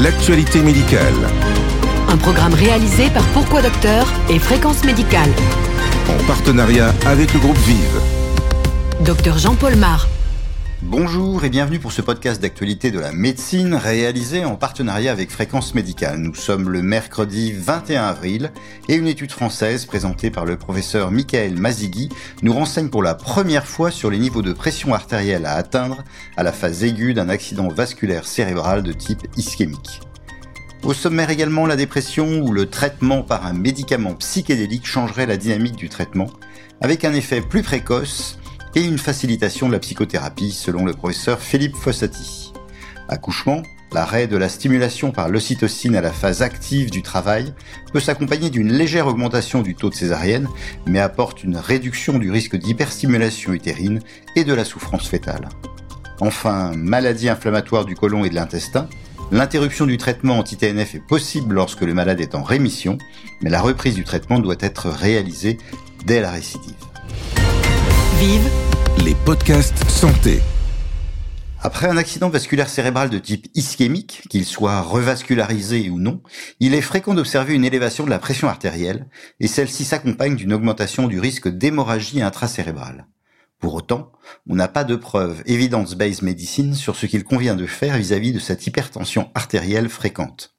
l'actualité médicale. Un programme réalisé par Pourquoi Docteur et Fréquence Médicale. En partenariat avec le groupe Vive. Docteur Jean-Paul Mar. Bonjour et bienvenue pour ce podcast d'actualité de la médecine réalisé en partenariat avec Fréquence Médicale. Nous sommes le mercredi 21 avril et une étude française présentée par le professeur Michael Mazigui nous renseigne pour la première fois sur les niveaux de pression artérielle à atteindre à la phase aiguë d'un accident vasculaire cérébral de type ischémique. Au sommaire également la dépression où le traitement par un médicament psychédélique changerait la dynamique du traitement avec un effet plus précoce et une facilitation de la psychothérapie selon le professeur Philippe Fossati. Accouchement, l'arrêt de la stimulation par l'ocytocine à la phase active du travail peut s'accompagner d'une légère augmentation du taux de césarienne, mais apporte une réduction du risque d'hyperstimulation utérine et de la souffrance fétale. Enfin, maladie inflammatoire du côlon et de l'intestin, L'interruption du traitement anti-TNF est possible lorsque le malade est en rémission, mais la reprise du traitement doit être réalisée dès la récidive. Vive Les podcasts santé. Après un accident vasculaire cérébral de type ischémique, qu'il soit revascularisé ou non, il est fréquent d'observer une élévation de la pression artérielle, et celle-ci s'accompagne d'une augmentation du risque d'hémorragie intracérébrale. Pour autant, on n'a pas de preuves evidence-based medicine sur ce qu'il convient de faire vis-à-vis de cette hypertension artérielle fréquente.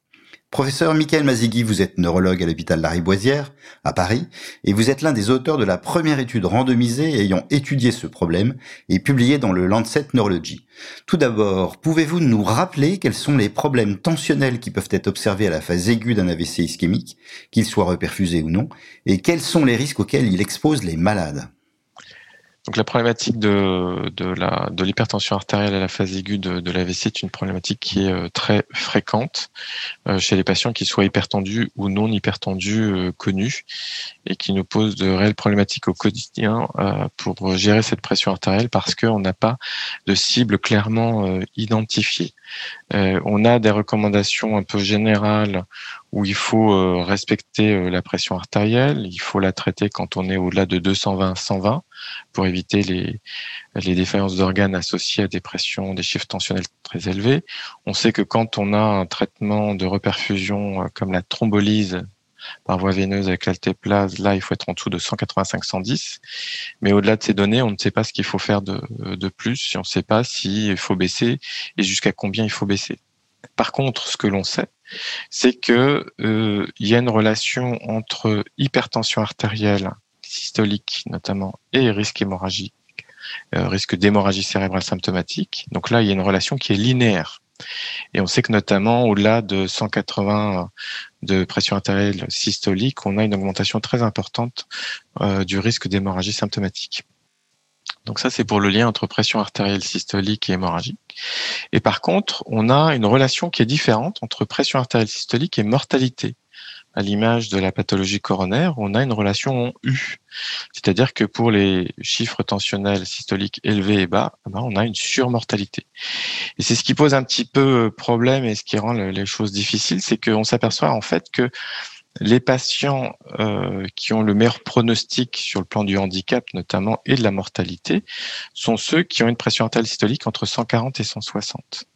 Professeur Michael Mazigui, vous êtes neurologue à l'hôpital Lariboisière, à Paris, et vous êtes l'un des auteurs de la première étude randomisée ayant étudié ce problème et publiée dans le Lancet Neurology. Tout d'abord, pouvez-vous nous rappeler quels sont les problèmes tensionnels qui peuvent être observés à la phase aiguë d'un AVC ischémique, qu'ils soient reperfusés ou non, et quels sont les risques auxquels il expose les malades? Donc la problématique de, de l'hypertension artérielle à la phase aiguë de, de l'AVC est une problématique qui est euh, très fréquente euh, chez les patients qui soient hypertendus ou non hypertendus euh, connus et qui nous pose de réelles problématiques au quotidien pour gérer cette pression artérielle parce qu'on n'a pas de cible clairement identifiée. on a des recommandations un peu générales où il faut respecter la pression artérielle, il faut la traiter quand on est au-delà de 220-120 pour éviter les, les défaillances d'organes associées à des pressions, des chiffres tensionnels très élevés. On sait que quand on a un traitement de reperfusion euh, comme la thrombolyse par voie veineuse avec l'altéplase, là, il faut être en dessous de 185-110. Mais au-delà de ces données, on ne sait pas ce qu'il faut faire de, de plus, on ne sait pas s'il faut baisser et jusqu'à combien il faut baisser. Par contre, ce que l'on sait, c'est que euh, y a une relation entre hypertension artérielle systolique notamment et risque hémorragique, euh, risque d'hémorragie cérébrale symptomatique. Donc là, il y a une relation qui est linéaire. Et on sait que notamment au-delà de 180 de pression artérielle systolique, on a une augmentation très importante euh, du risque d'hémorragie symptomatique. Donc ça, c'est pour le lien entre pression artérielle systolique et hémorragique. Et par contre, on a une relation qui est différente entre pression artérielle systolique et mortalité à l'image de la pathologie coronaire, on a une relation U. C'est-à-dire que pour les chiffres tensionnels systoliques élevés et bas, eh ben, on a une surmortalité. Et c'est ce qui pose un petit peu problème et ce qui rend les choses difficiles, c'est qu'on s'aperçoit en fait que les patients euh, qui ont le meilleur pronostic sur le plan du handicap notamment et de la mortalité sont ceux qui ont une pression artérielle systolique entre 140 et 160.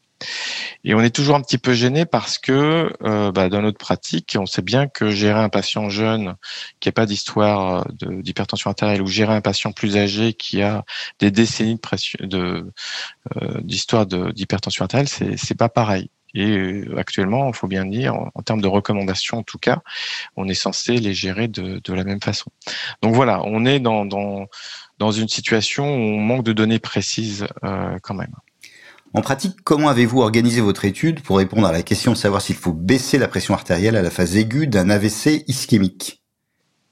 Et on est toujours un petit peu gêné parce que euh, bah, dans notre pratique, on sait bien que gérer un patient jeune qui n'a pas d'histoire d'hypertension artérielle ou gérer un patient plus âgé qui a des décennies de euh, d'histoire d'hypertension artérielle, c'est pas pareil. Et euh, actuellement, il faut bien dire, en, termes de recommandations en tout cas, on est censé les gérer de, de la même façon. Donc voilà, on est dans, une situation où on manque de données précises euh, quand même. En pratique, comment avez-vous organisé votre étude pour répondre à la question de savoir s'il faut baisser la pression artérielle à la phase aiguë d'un AVC ischémique?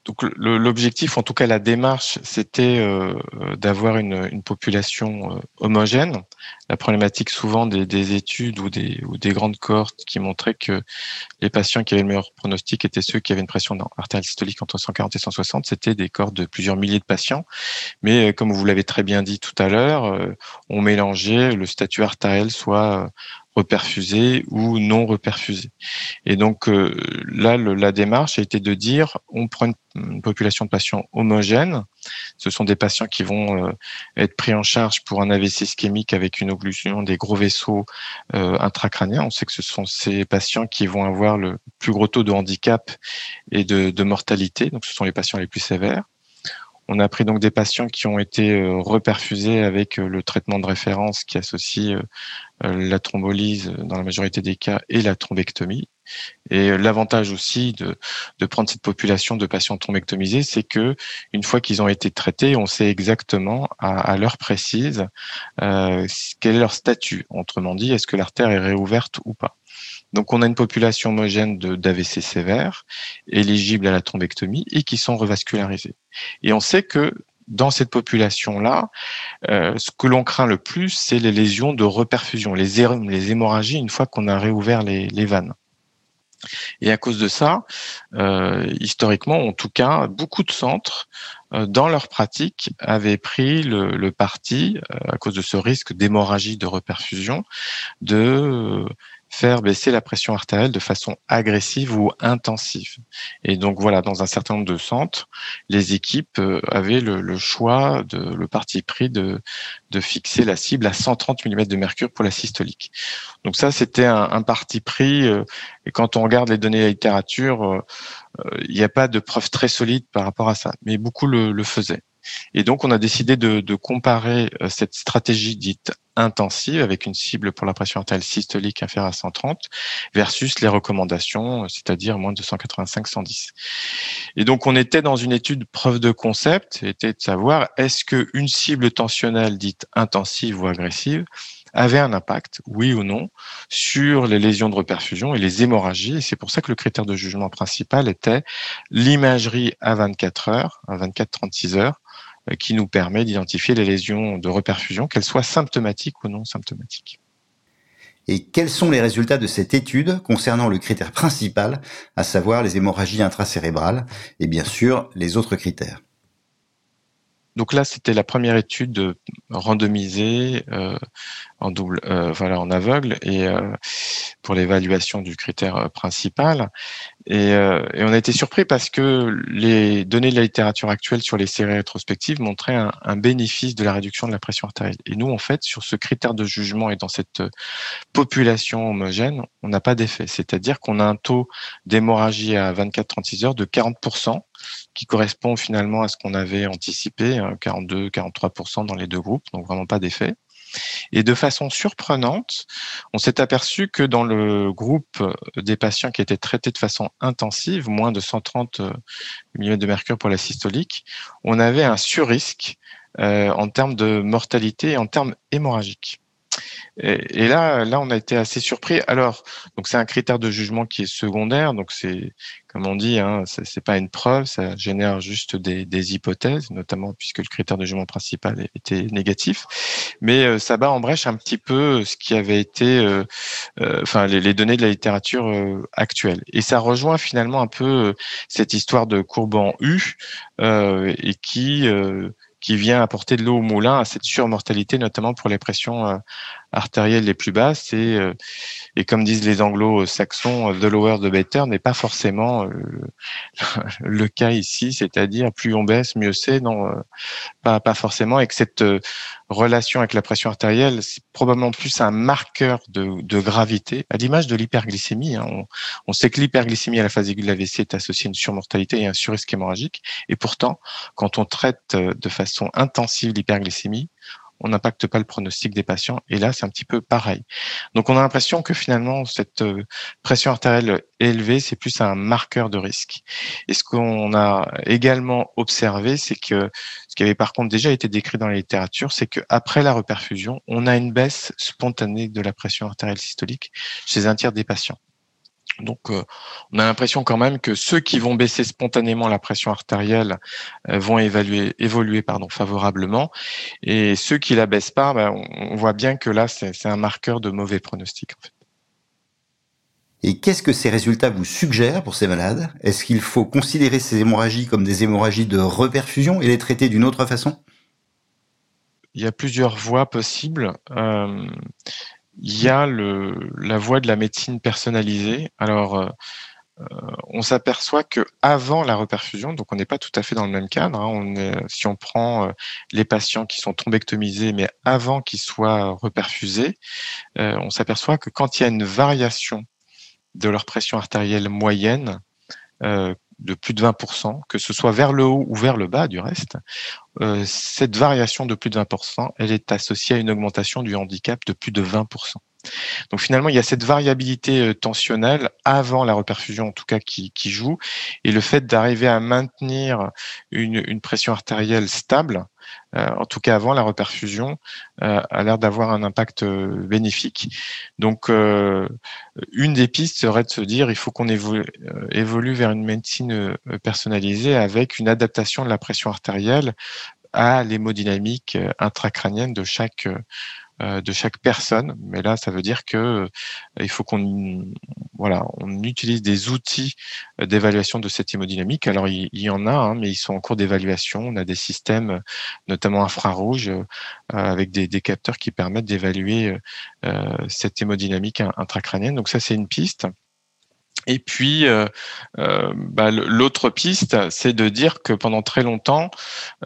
Donc l'objectif, en tout cas la démarche, c'était euh, d'avoir une, une, population euh, homogène. La problématique souvent des, des, études ou des, ou des grandes cohortes qui montraient que les patients qui avaient le meilleur pronostic étaient ceux qui avaient une pression artérielle systolique entre 140 et 160. C'était des cohortes de plusieurs milliers de patients. Mais euh, comme vous l'avez très bien dit tout à l'heure, on mélangeait le statut artériel soit reperfusés ou non reperfusés. Et donc euh, là, la démarche a été de dire on prend une, population de patients homogènes. Ce sont des patients qui vont euh, être pris en charge pour un AVC ischémique avec une occlusion des gros vaisseaux euh, intracrâniens. On sait que ce sont ces patients qui vont avoir le plus gros taux de handicap et de, de mortalité. Donc ce sont les patients les plus sévères. On a pris donc des patients qui ont été euh, reperfusés avec euh, le traitement de référence qui associe euh, la thrombolyse dans la majorité des cas et la thrombectomie. Et l'avantage aussi de, prendre cette population de patients thrombectomisés, c'est que une fois qu'ils ont été traités, on sait exactement à, l'heure précise quel est leur statut. Autrement dit, est-ce que l'artère est réouverte ou pas? Donc on a une population homogène d'AVC sévère, éligible à la thrombectomie et qui sont revascularisés. Et on sait que dans cette population-là, euh, ce que l'on craint le plus, c'est les lésions de reperfusion, les, les hémorragies une fois qu'on a réouvert les, vannes. Et à cause de ça, euh, historiquement, en tout cas, beaucoup de centres, euh, dans leur pratique, avaient pris le, le parti, à cause de ce risque d'hémorragie de reperfusion, de faire baisser la pression artérielle de façon agressive ou intensive. Et donc voilà, dans un certain nombre de centres, les équipes euh, avaient le, choix, de, le parti pris de, de fixer la cible à 130 mm de mercure pour la systolique. Donc ça, c'était un, parti pris. Euh, et quand on regarde les données de la littérature, euh, il n'y a pas de preuves très solides par rapport à ça, mais beaucoup le faisaient. Et donc, on a décidé de, de, comparer euh, cette stratégie dite intensive avec une cible pour la pression artérielle systolique inférieure à 130 versus les recommandations, c'est-à-dire moins de 185-110. Et donc, on était dans une étude preuve de concept, était de savoir est-ce qu'une cible tensionnelle dite intensive ou agressive avait un impact, oui ou non, sur les lésions de reperfusion et les hémorragies. Et c'est pour ça que le critère de jugement principal était l'imagerie à 24 heures, à 24-36 heures, euh, qui nous permet d'identifier les lésions de reperfusion, qu'elles soient symptomatiques ou non symptomatiques. Et quels sont les résultats de cette étude concernant le critère principal, à savoir les hémorragies intracérébrales, et bien sûr les autres critères? Donc là, c'était la première étude randomisée euh, en double, euh, voilà, en aveugle et euh, pour l'évaluation du critère principal. Et, et, on a été surpris parce que les données de la littérature actuelle sur les séries rétrospectives montraient un, un, bénéfice de la réduction de la pression artérielle. Et nous, en fait, sur ce critère de jugement et dans cette population homogène, on n'a pas d'effet. C'est-à-dire qu'on a un taux d'hémorragie à 24-36 heures de 40% qui correspond finalement à ce qu'on avait anticipé, 42-43% hein, dans les deux groupes, donc vraiment pas d'effet. Et de façon surprenante, on s'est aperçu que dans le groupe des patients qui étaient traités de façon intensive, moins de 130 euh, mm de mercure pour la systolique, on avait un surrisque euh, en termes de mortalité et en termes hémorragiques. Et, là, là, on a été assez surpris. Alors, donc c'est un critère de jugement qui est secondaire, donc c'est, comme on dit, hein, c'est pas une preuve, ça génère juste des, des, hypothèses, notamment puisque le critère de jugement principal était négatif. Mais euh, ça bat en brèche un petit peu ce qui avait été, euh, euh, enfin, les, les, données de la littérature actuelle. Et ça rejoint finalement un peu cette histoire de courbe en U et qui qui vient apporter de l'eau au moulin à cette surmortalité, notamment pour les pressions euh, artérielles les plus basses. Et, euh, et comme disent les anglo-saxons, the lower the better n'est pas forcément euh, le cas ici, c'est-à-dire plus on baisse, mieux c'est. Non, pas, pas forcément. Et que cette relation avec la pression artérielle, c'est probablement plus un marqueur de, de gravité, à l'image de l'hyperglycémie. Hein. On, on, sait que l'hyperglycémie à la phase aiguë de l'AVC est associée à une surmortalité et un surrisque hémorragique. Et pourtant, quand on traite de façon intensive l'hyperglycémie, on n'impacte pas le pronostic des patients. Et là, c'est un petit peu pareil. Donc, on a l'impression que finalement, cette euh, pression artérielle élevée, c'est plus un marqueur de risque. Et ce qu'on a également observé, c'est que ce qui avait par contre déjà été décrit dans la littérature, c'est qu'après la reperfusion, on a une baisse spontanée de la pression artérielle systolique chez un tiers des patients. Donc, euh, on a l'impression quand même que ceux qui vont baisser spontanément la pression artérielle euh, vont évaluer, évoluer pardon, favorablement, et ceux qui la baissent pas, ben, on, voit bien que là, c'est un marqueur de mauvais pronostic. Et qu'est-ce que ces résultats vous suggèrent pour ces malades? Est-ce qu'il faut considérer ces hémorragies comme des hémorragies de reperfusion et les traiter d'une autre façon? Il y a plusieurs voies possibles. Euh, il y a la voie de la médecine personnalisée. Alors, euh, euh, on s'aperçoit que avant la reperfusion, donc on n'est pas tout à fait dans le même cadre. Hein, si on prend euh, les patients qui sont thrombectomisés, mais avant qu'ils soient reperfusés, on s'aperçoit que quand il y a une variation de leur pression artérielle moyenne, de plus de 20%, que ce soit vers le haut ou vers le bas du reste, euh, cette variation de plus de 20%, elle est associée à une augmentation du handicap de plus de 20%. Donc finalement, il y a cette variabilité euh, tensionnelle avant la reperfusion, en tout cas, qui, joue, et le fait d'arriver à maintenir une, pression artérielle stable, euh, en tout cas avant la reperfusion, euh, a l'air d'avoir un impact bénéfique. Donc, une des pistes serait de se dire, il faut qu'on évolue, évolue vers une médecine personnalisée avec une adaptation de la pression artérielle à l'hémodynamique intracrânienne de chaque de chaque personne. Mais là, ça veut dire que euh, il faut qu'on voilà, on utilise des outils euh, d'évaluation de cette hémodynamique. Alors il, y en a, hein, mais ils sont en cours d'évaluation. On a des systèmes, notamment infrarouges, avec des, des, capteurs qui permettent d'évaluer cette hémodynamique intracrânienne. Donc ça, c'est une piste. Et puis, euh, euh, bah, l'autre piste, c'est de dire que pendant très longtemps,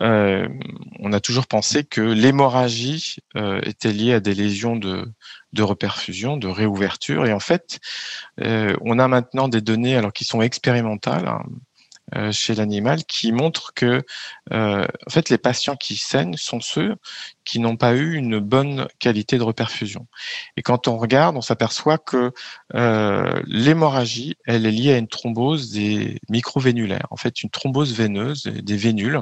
euh, on a toujours pensé que l'hémorragie était liée à des lésions de, de reperfusion, de réouverture. Et en fait, on a maintenant des données alors qui sont expérimentales. Hein, euh, chez l'animal qui montre que euh, en fait les patients qui saignent sont ceux qui n'ont pas eu une bonne qualité de reperfusion. Et quand on regarde, on s'aperçoit que euh, l'hémorragie, elle est liée à une thrombose des microvénulaires, en fait une thrombose veineuse des vénules.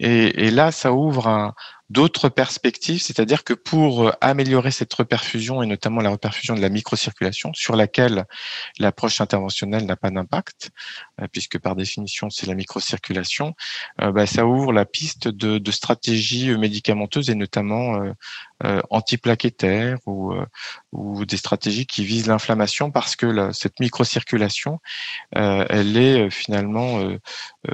Et, et là, ça ouvre un, d'autres perspectives, c'est-à-dire que pour euh, améliorer cette reperfusion et notamment la reperfusion de la microcirculation, sur laquelle l'approche interventionnelle n'a pas d'impact, euh, puisque par définition c'est la microcirculation, euh, bah, ça ouvre la piste de, stratégies médicamenteuses et notamment antiplaquettaires ou, ou des stratégies qui visent l'inflammation parce que cette microcirculation, elle est finalement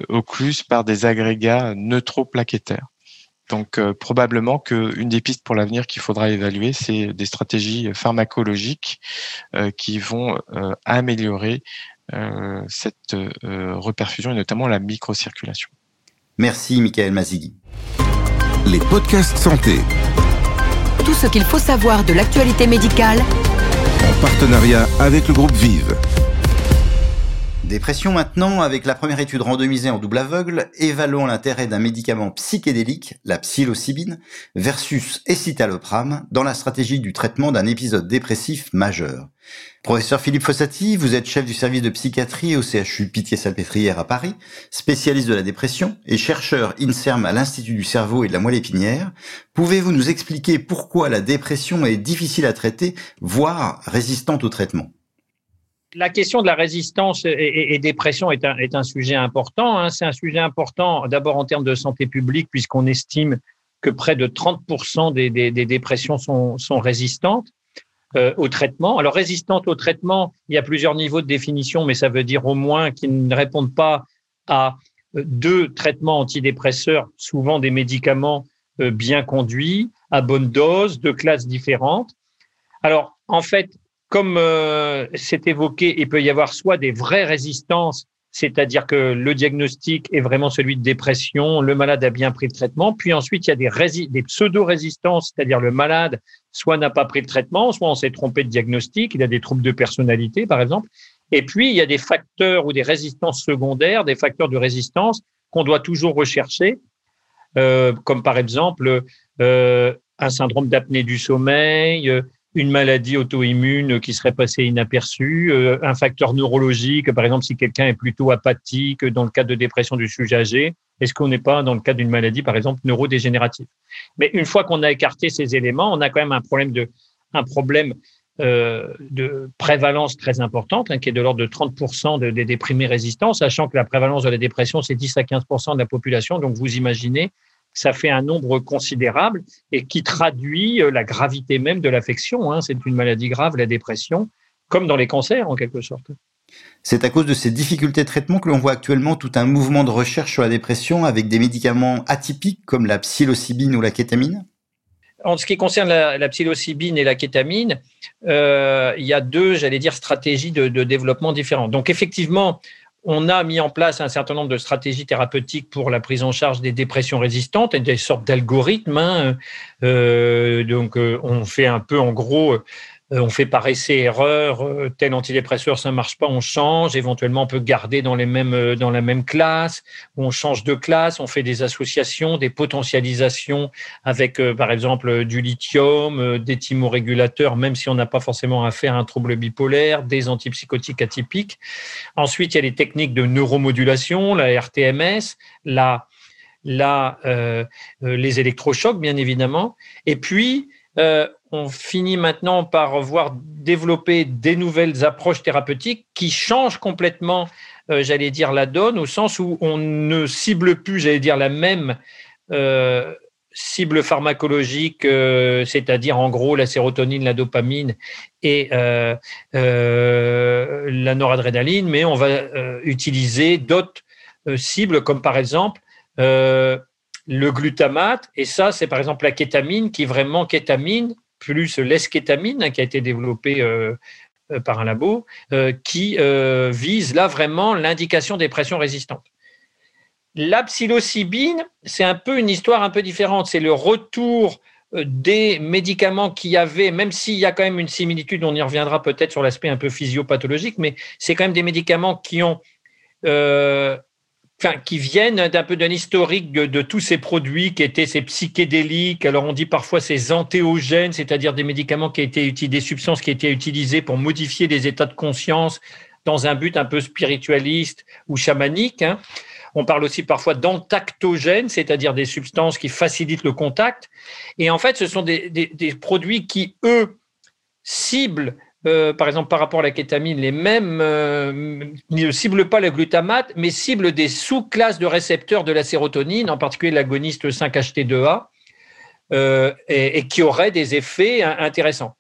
occluse par des agrégats neutroplaquettaires. Donc euh, probablement qu'une des pistes pour l'avenir qu'il faudra évaluer, c'est des stratégies pharmacologiques euh, qui vont euh, améliorer cette reperfusion et notamment la microcirculation. Merci Michael Mazigui. Les podcasts santé. Tout ce qu'il faut savoir de l'actualité médicale en partenariat avec le groupe Vive. Dépression maintenant, avec la première étude randomisée en double aveugle, évaluant l'intérêt d'un médicament psychédélique, la psilocybine, versus escitalopram dans la stratégie du traitement d'un épisode dépressif majeur. Professeur Philippe Fossati, vous êtes chef du service de psychiatrie au CHU Pitié-Salpêtrière à Paris, spécialiste de la dépression et chercheur INSERM à l'Institut du cerveau et de la moelle épinière. Pouvez-vous nous expliquer pourquoi la dépression est difficile à traiter, voire résistante au traitement? La question de la résistance et, dépression est un, est un, sujet important. Hein. C'est un sujet important d'abord en termes de santé publique, puisqu'on estime que près de 30% des, des, des, dépressions sont, sont résistantes euh, au traitement. Alors, résistantes au traitement, il y a plusieurs niveaux de définition, mais ça veut dire au moins qu'ils ne répondent pas à euh, deux traitements antidépresseurs, souvent des médicaments euh, bien conduits, à bonne dose, de classes différentes. Alors, en fait, comme euh, c'est évoqué, il peut y avoir soit des vraies résistances, c'est-à-dire que le diagnostic est vraiment celui de dépression, le malade a bien pris le traitement, puis ensuite il y a des, des pseudo-résistances, c'est-à-dire le malade soit n'a pas pris le traitement, soit on s'est trompé de diagnostic, il a des troubles de personnalité par exemple, et puis il y a des facteurs ou des résistances secondaires, des facteurs de résistance qu'on doit toujours rechercher, euh, comme par exemple euh, un syndrome d'apnée du sommeil, une maladie auto-immune qui serait passée inaperçue, euh, un facteur neurologique, par exemple si quelqu'un est plutôt apathique dans le cadre de dépression du sujet âgé, est-ce qu'on n'est pas dans le cadre d'une maladie, par exemple, neurodégénérative? Mais une fois qu'on a écarté ces éléments, on a quand même un problème de, euh, prévalence très importante, hein, qui est de l'ordre de 30% des déprimés résistants, sachant que la prévalence de la dépression, c'est 10 à 15% de la population. Donc, vous imaginez ça fait un nombre considérable et qui traduit euh, la gravité même de l'affection. Hein. C'est une maladie grave, la dépression, comme dans les cancers en quelque sorte. C'est à cause de ces difficultés de traitement que l'on voit actuellement tout un mouvement de recherche sur la dépression avec des médicaments atypiques comme la psilocybine ou la kétamine? En ce qui concerne la, psilocybine et la kétamine, euh, il y a deux, j'allais dire, stratégies de, développement différentes. Donc, effectivement, on a mis en place un certain nombre de stratégies thérapeutiques pour la prise en charge des dépressions résistantes et des sortes d'algorithmes. Hein. Euh, donc, euh, on fait un peu, en gros, on fait par essai-erreur, euh, tel antidépresseur, ça marche pas, on change. Éventuellement, on peut garder dans, les mêmes, euh, dans la même classe, on change de classe, on fait des associations, des potentialisations avec, par exemple, du lithium, des thymorégulateurs, même si on n'a pas forcément affaire à un trouble bipolaire, des antipsychotiques atypiques. Ensuite, il y a les techniques de neuromodulation, la RTMS, la, la, les électrochocs, bien évidemment. Et puis, on finit maintenant par voir développer des nouvelles approches thérapeutiques qui changent complètement, euh, j'allais dire, la donne, au sens où on ne cible plus, j'allais dire, la même euh, cible pharmacologique, euh, c'est-à-dire en gros la sérotonine, la dopamine et la noradrénaline, mais on va utiliser d'autres cibles, comme par exemple le glutamate, et ça, c'est par exemple la kétamine, qui vraiment kétamine, plus l'eskétamine, hein, qui a été développée euh, euh, par un labo, euh, qui vise là vraiment l'indication des pressions résistantes. La psilocybine, c'est un peu une histoire un peu différente. C'est le retour des médicaments qui avaient, même s'il y a quand même une similitude, on y reviendra peut-être sur l'aspect un peu physiopathologique, mais c'est quand même des médicaments qui ont enfin, qui viennent d'un peu d'un historique de, tous ces produits qui étaient ces psychédéliques. Alors on dit parfois ces antéogènes, c'est-à-dire des médicaments qui étaient utilisés, des substances qui étaient utilisées pour modifier les états de conscience dans un but un peu spiritualiste ou chamanique. Hein. On parle aussi parfois d'antactogènes, c'est-à-dire des substances qui facilitent le contact. Et en fait, ce sont des, des produits qui, eux, ciblent euh, par exemple par rapport à la kétamine, les mêmes euh, ne ciblent pas le glutamate, mais ciblent des sous-classes de récepteurs de la sérotonine, en particulier l'agoniste 5-HT2A, euh, et, qui auraient des effets intéressants.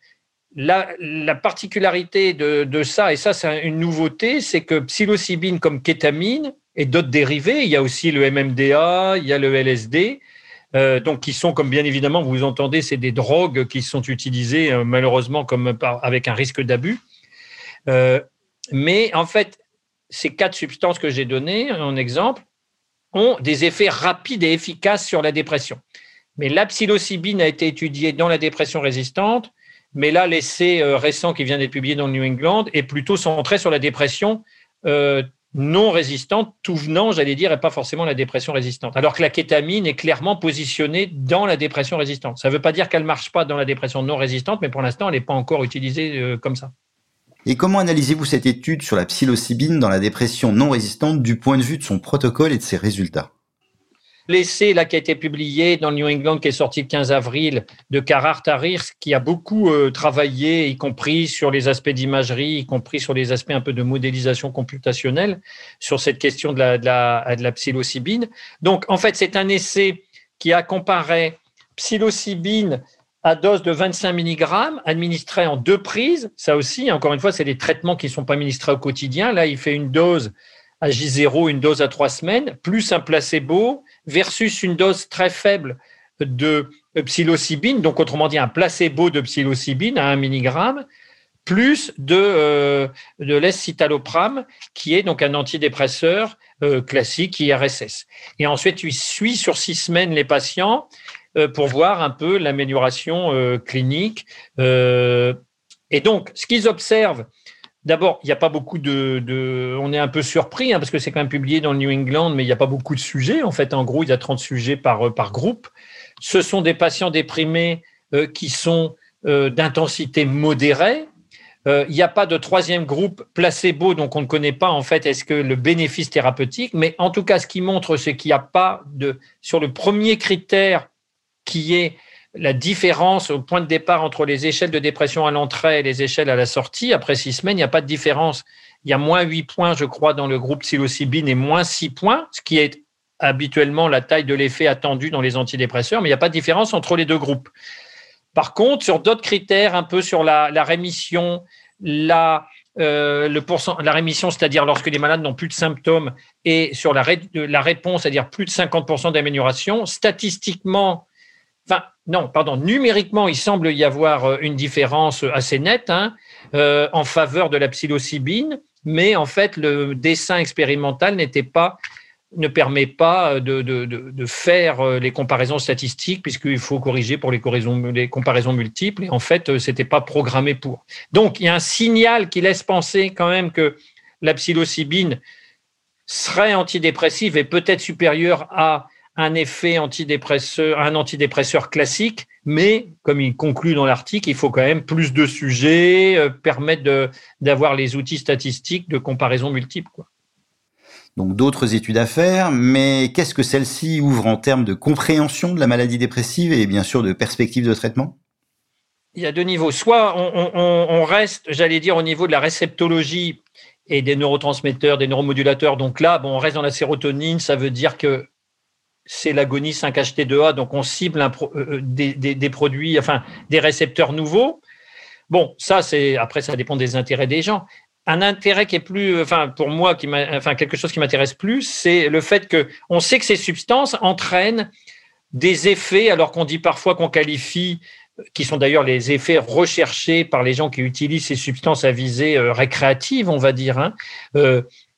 La, particularité de, de, ça, et ça c'est une nouveauté, c'est que psilocybine comme kétamine et d'autres dérivés, il y a aussi le MMDA, il y a le LSD, euh, donc qui sont, comme bien évidemment vous entendez, c'est des drogues qui sont utilisées euh, malheureusement avec un risque d'abus. Euh, mais en fait, ces quatre substances que j'ai données en exemple ont des effets rapides et efficaces sur la dépression. Mais la psilocybine a été étudiée dans la dépression résistante, mais là, l'essai récent qui vient d'être publié dans le New England est plutôt centré sur la dépression non résistante, tout venant, j'allais dire, et pas forcément la dépression résistante. Alors que la kétamine est clairement positionnée dans la dépression résistante. Ça ne veut pas dire qu'elle ne marche pas dans la dépression non résistante, mais pour l'instant, elle n'est pas encore utilisée euh, comme ça. Et comment analysez-vous cette étude sur la psilocybine dans la dépression non résistante du point de vue de son protocole et de ses résultats? L'essai là, qui a été publié dans le New England, qui est sorti le 15 avril, de Carhart Harris, qui a beaucoup euh, travaillé, y compris sur les aspects d'imagerie, y compris sur les aspects un peu de modélisation computationnelle, sur cette question de la, de la, de la psilocybine. Donc, en fait, c'est un essai qui a comparé psilocybine à dose de 25 mg, administré en deux prises. Ça aussi, encore une fois, c'est des traitements qui ne sont pas administrés au quotidien. Là, il fait une dose à J0, une dose à trois semaines, plus un placebo, versus une dose très faible de psilocybine, donc autrement dit un placebo de psilocybine à 1 mg, plus de, euh, de l'escitalopram, qui est donc un antidépresseur euh, classique IRSS. Et ensuite, il suit sur six semaines les patients euh, pour voir un peu l'amélioration clinique. et donc, ce qu'ils observent, D'abord, il n'y a pas beaucoup de, On est un peu surpris hein, parce que c'est quand même publié dans le New England, mais il n'y a pas beaucoup de sujets. En fait, en gros, il y a 30 sujets par, euh, par groupe. Ce sont des patients déprimés euh, qui sont euh, d'intensité modérée. il n'y a pas de troisième groupe placebo, donc on ne connaît pas en fait est-ce que le bénéfice thérapeutique. Mais en tout cas, ce qui montre, c'est qu'il n'y a pas de. Sur le premier critère qui est la différence au point de départ entre les échelles de dépression à l'entrée et les échelles à la sortie, après six semaines, il n'y a pas de différence. Il y a moins 8 points, je crois, dans le groupe psilocybine et moins 6 points, ce qui est habituellement la taille de l'effet attendu dans les antidépresseurs, mais il n'y a pas de différence entre les deux groupes. Par contre, sur d'autres critères, un peu sur la, rémission, la, euh, la rémission, c'est-à-dire lorsque les malades n'ont plus de symptômes, et sur la, la réponse, c'est-à-dire plus de 50% d'amélioration, statistiquement, enfin, non, pardon, numériquement, il semble y avoir euh, une différence assez nette hein, euh, en faveur de la psilocybine, mais en fait, le dessin expérimental n'était pas ne permet pas de, faire euh, les comparaisons statistiques puisqu'il faut corriger pour les comparaisons, les comparaisons multiples et en fait c'était pas programmé pour. Donc il y a un signal qui laisse penser quand même que la psilocybine serait antidépressive et peut-être supérieure à un effet antidépresseur, un antidépresseur classique, mais comme il conclut dans l'article, il faut quand même plus de sujets, euh, permettre d'avoir les outils statistiques de comparaison multiple. Quoi. Donc d'autres études à faire, mais qu'est-ce que celle-ci ouvre en termes de compréhension de la maladie dépressive et bien sûr de perspectives de traitement? Il y a deux niveaux. Soit on, on reste, j'allais dire, au niveau de la réceptologie et des neurotransmetteurs, des neuromodulateurs. Donc là, bon, on reste dans la sérotonine, ça veut dire que c'est l'agonie 5-HT2A, donc on cible euh, euh, des, produits, enfin des récepteurs nouveaux. Bon, ça c'est après ça dépend des intérêts des gens. Un intérêt qui est plus, enfin pour moi, qui enfin quelque chose qui m'intéresse plus, c'est le fait que on sait que ces substances entraînent des effets, alors qu'on dit parfois qu'on qualifie, qui sont d'ailleurs les effets recherchés par les gens qui utilisent ces substances à visée euh, récréative, on va dire, hein,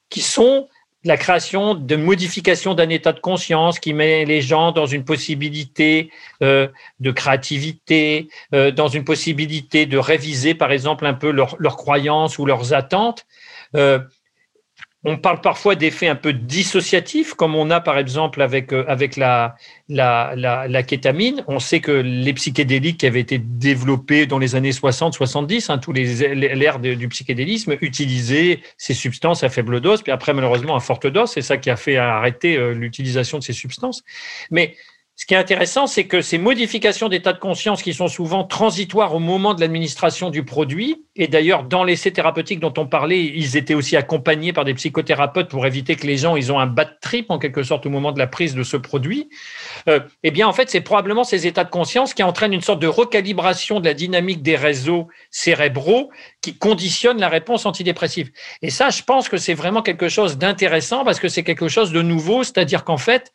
qui sont la création de modifications d'un état de conscience qui met les gens dans une possibilité euh, de créativité, euh, dans une possibilité de réviser, par exemple, un peu leurs croyances ou leurs attentes. Euh, on parle parfois d'effets un peu dissociatifs, comme on a par exemple avec, euh, avec la, la, la, kétamine. On sait que les psychédéliques qui avaient été développés dans les années 60-70, hein, tous les l'ère du psychédélisme, utilisaient ces substances à faible dose, puis après malheureusement à forte dose. C'est ça qui a fait arrêter euh, l'utilisation de ces substances. Mais ce qui est intéressant, c'est que ces modifications d'état de conscience qui sont souvent transitoires au moment de l'administration du produit, et d'ailleurs dans l'essai thérapeutique dont on parlait, ils étaient aussi accompagnés par des psychothérapeutes pour éviter que les gens ils ont un bad trip en quelque sorte au moment de la prise de ce produit. Euh, eh bien en fait c'est probablement ces états de conscience qui entraînent une sorte de recalibration de la dynamique des réseaux cérébraux qui conditionnent la réponse antidépressive. Et ça, je pense que c'est vraiment quelque chose d'intéressant parce que c'est quelque chose de nouveau, c'est-à-dire qu'en fait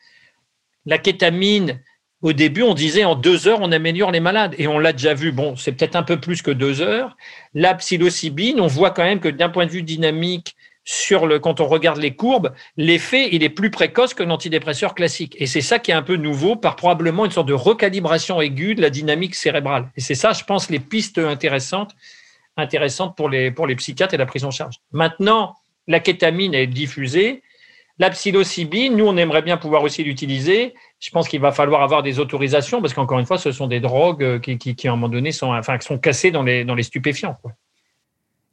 la kétamine, au début, on disait en deux heures, on améliore les malades. Et on l'a déjà vu. Bon, c'est peut-être un peu plus que deux heures. La psilocybine, on voit quand même que d'un point de vue dynamique, sur le, quand on regarde les courbes, l'effet, il est plus précoce que l'antidépresseur classique. Et c'est ça qui est un peu nouveau par probablement une sorte de recalibration aiguë de la dynamique cérébrale. Et c'est ça, je pense, les pistes intéressantes, pour les, pour les psychiatres et la prise en charge. Maintenant, la kétamine est diffusée. La psilocybine, nous, on aimerait bien pouvoir aussi l'utiliser. Je pense qu'il va falloir avoir des autorisations parce qu'encore une fois, ce sont des drogues euh, qui, qui, à un moment donné, sont, enfin, sont cassées dans les, dans les stupéfiants.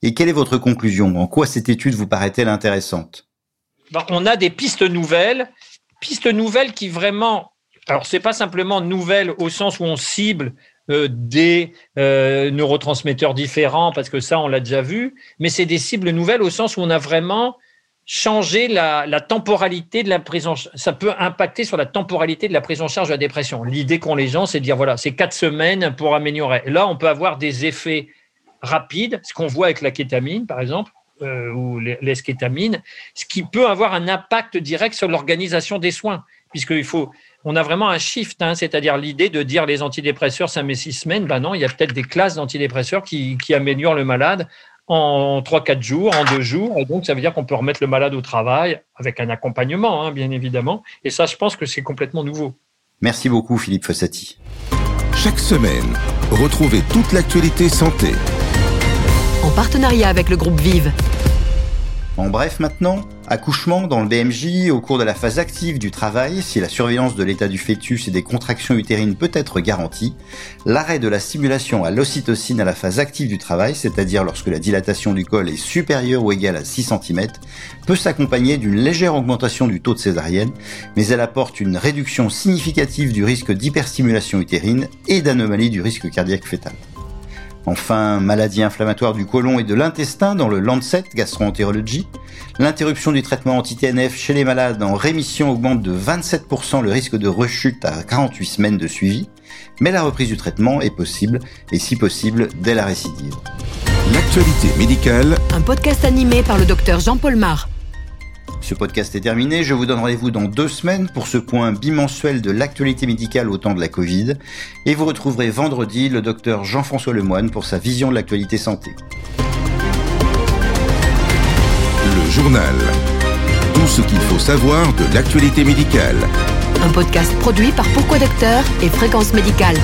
Et quelle est votre conclusion? En quoi cette étude vous paraît-elle intéressante? Ben, On a des pistes nouvelles, pistes nouvelles qui vraiment, alors c'est pas simplement nouvelles au sens où on cible euh, des euh, neurotransmetteurs différents, parce que ça, on l'a déjà vu, mais c'est des cibles nouvelles au sens où on a vraiment changer la, temporalité de la prise en ça peut impacter sur la temporalité de la prise en charge de la dépression. L'idée qu'ont les gens, c'est de dire voilà, c'est quatre semaines pour améliorer. Là, on peut avoir des effets rapides, ce qu'on voit avec la kétamine, par exemple, euh, ou l'eskétamine, ce qui peut avoir un impact direct sur l'organisation des soins, puisqu'il faut, on a vraiment un shift, hein, c'est-à-dire l'idée de dire les antidépresseurs, ça met six semaines. Ben non, il y a peut-être des classes d'antidépresseurs qui améliorent le malade en 3-4 jours, en 2 jours. Et donc, ça veut dire qu'on peut remettre le malade au travail avec un accompagnement, hein, bien évidemment. Et ça, je pense que c'est complètement nouveau. Merci beaucoup, Philippe Fossati. Chaque semaine, retrouvez toute l'actualité santé. En partenariat avec le groupe Vive. En bref maintenant, accouchement dans le BMJ au cours de la phase active du travail, si la surveillance de l'état du fœtus et des contractions utérines peut être garantie, l'arrêt de la stimulation à l'ocytocine à la phase active du travail, c'est-à-dire lorsque la dilatation du col est supérieure ou égale à 6 cm, peut s'accompagner d'une légère augmentation du taux de césarienne, mais elle apporte une réduction significative du risque d'hyperstimulation utérine et d'anomalie du risque cardiaque fœtal. Enfin, maladie inflammatoire du côlon et de l'intestin dans le Lancet Gastroenterology. L'interruption du traitement anti-TNF chez les malades en rémission augmente de 27% le risque de rechute à 48 semaines de suivi. Mais la reprise du traitement est possible, et si possible, dès la récidive. L'actualité médicale. Un podcast animé par le docteur Jean-Paul Mar. Ce podcast est terminé, je vous donne rendez-vous dans deux semaines pour ce point bimensuel de l'actualité médicale au temps de la Covid. Et vous retrouverez vendredi le docteur Jean-François Lemoine pour sa vision de l'actualité santé. Le journal. Tout ce qu'il faut savoir de l'actualité médicale. Un podcast produit par Pourquoi Docteur et Fréquence Médicale.